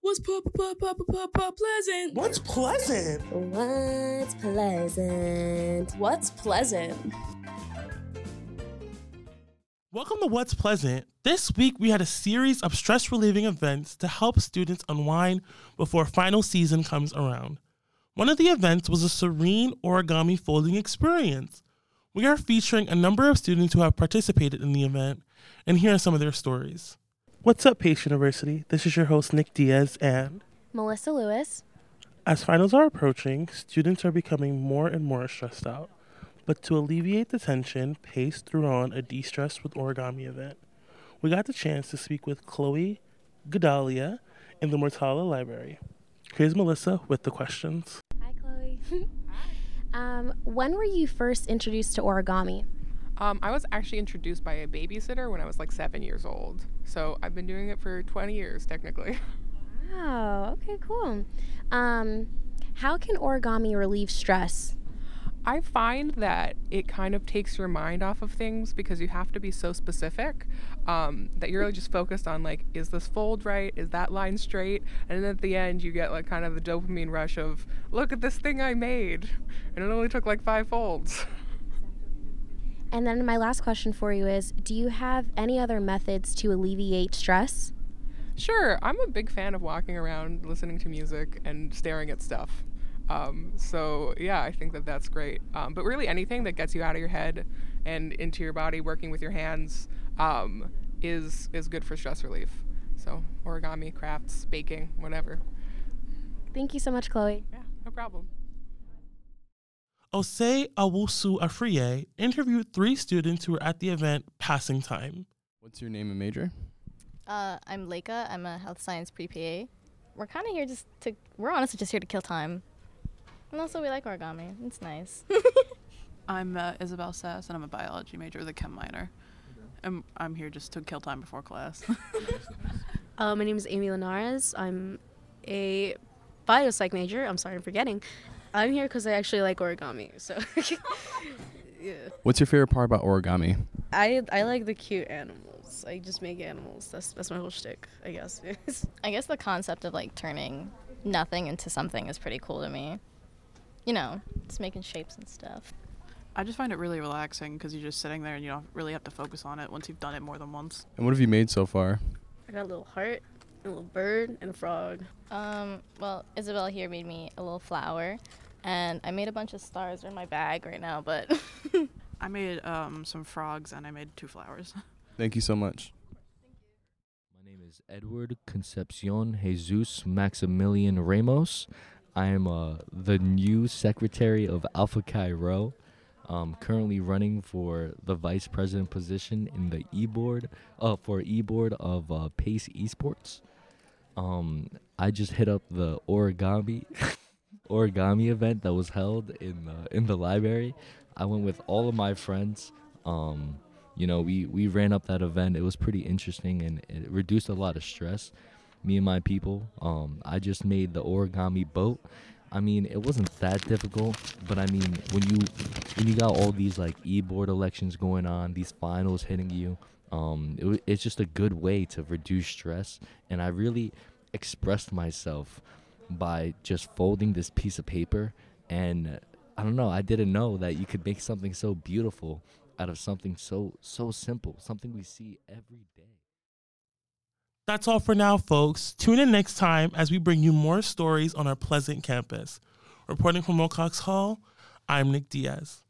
What's pu- pu- pu- pu- pu- pu- pleasant? What's pleasant? What's pleasant? What's pleasant? Welcome to What's Pleasant. This week we had a series of stress relieving events to help students unwind before final season comes around. One of the events was a serene origami folding experience. We are featuring a number of students who have participated in the event, and here are some of their stories. What's up, Pace University? This is your host, Nick Diaz, and Melissa Louis. as finals are approaching, students are becoming more and more stressed out. But to alleviate the tension, Pace threw on a de stress with origami event. We got the chance to speak with Chloe Gadalia in the Mortola Library. Here's Melissa with the questions. Hi, Chloe. um, when were you first introduced to origami? Um, I was actually introduced by a babysitter when I was like seven years old. So I've been doing it for 20 years, technically. Wow. Okay. Cool. Um, how can origami relieve stress? I find that it kind of takes your mind off of things because you have to be so specific um, that you're really just focused on like, is this fold right? Is that line straight? And then at the end, you get like kind of the dopamine rush of, look at this thing I made. And it only took like five folds. And then my last question for you is: Do you have any other methods to alleviate stress? Sure, I'm a big fan of walking around, listening to music, and staring at stuff. Um, so yeah, I think that that's great. Um, but really, anything that gets you out of your head and into your body, working with your hands, um, is is good for stress relief. So origami, crafts, baking, whatever. Thank you so much, Chloe. Yeah, no problem. Osei Owusu Afriyie interviewed three students who were at the event passing time. What's your name and major? Uh, I'm Leica. I'm a health science pre-PA. We're kind of here just to. We're honestly just here to kill time, and also we like origami. It's nice. I'm uh, Isabel Sass, and I'm a biology major with a chem minor. I'm, I'm here just to kill time before class. Uh, my name is Amy Linares. I'm a biopsych major. I'm sorry, I'm forgetting. I'm here because I actually like origami. So, yeah. What's your favorite part about origami? I I like the cute animals. I just make animals. That's that's my whole shtick, I guess. I guess the concept of like turning nothing into something is pretty cool to me. You know, just making shapes and stuff. I just find it really relaxing because you're just sitting there and you don't really have to focus on it once you've done it more than once. And what have you made so far? I got a little heart, a little bird, and a frog. Um, well, Isabel here made me a little flower, and I made a bunch of stars in my bag right now. But I made um, some frogs and I made two flowers. Thank you so much. My name is Edward Concepcion Jesus Maximilian Ramos. I am uh, the new secretary of Alpha Chi Rho. Um, currently running for the vice president position in the e board, uh, for e board of uh, Pace Esports. Um, I just hit up the origami, origami event that was held in the, in the library. I went with all of my friends. Um, you know, we we ran up that event. It was pretty interesting and it reduced a lot of stress. Me and my people. Um, I just made the origami boat. I mean, it wasn't that difficult, but I mean, when you when you got all these like e-board elections going on, these finals hitting you, um, it, it's just a good way to reduce stress. And I really expressed myself by just folding this piece of paper, and I don't know, I didn't know that you could make something so beautiful out of something so so simple, something we see every day. That's all for now, folks. Tune in next time as we bring you more stories on our pleasant campus. Reporting from Willcox Hall, I'm Nick Diaz.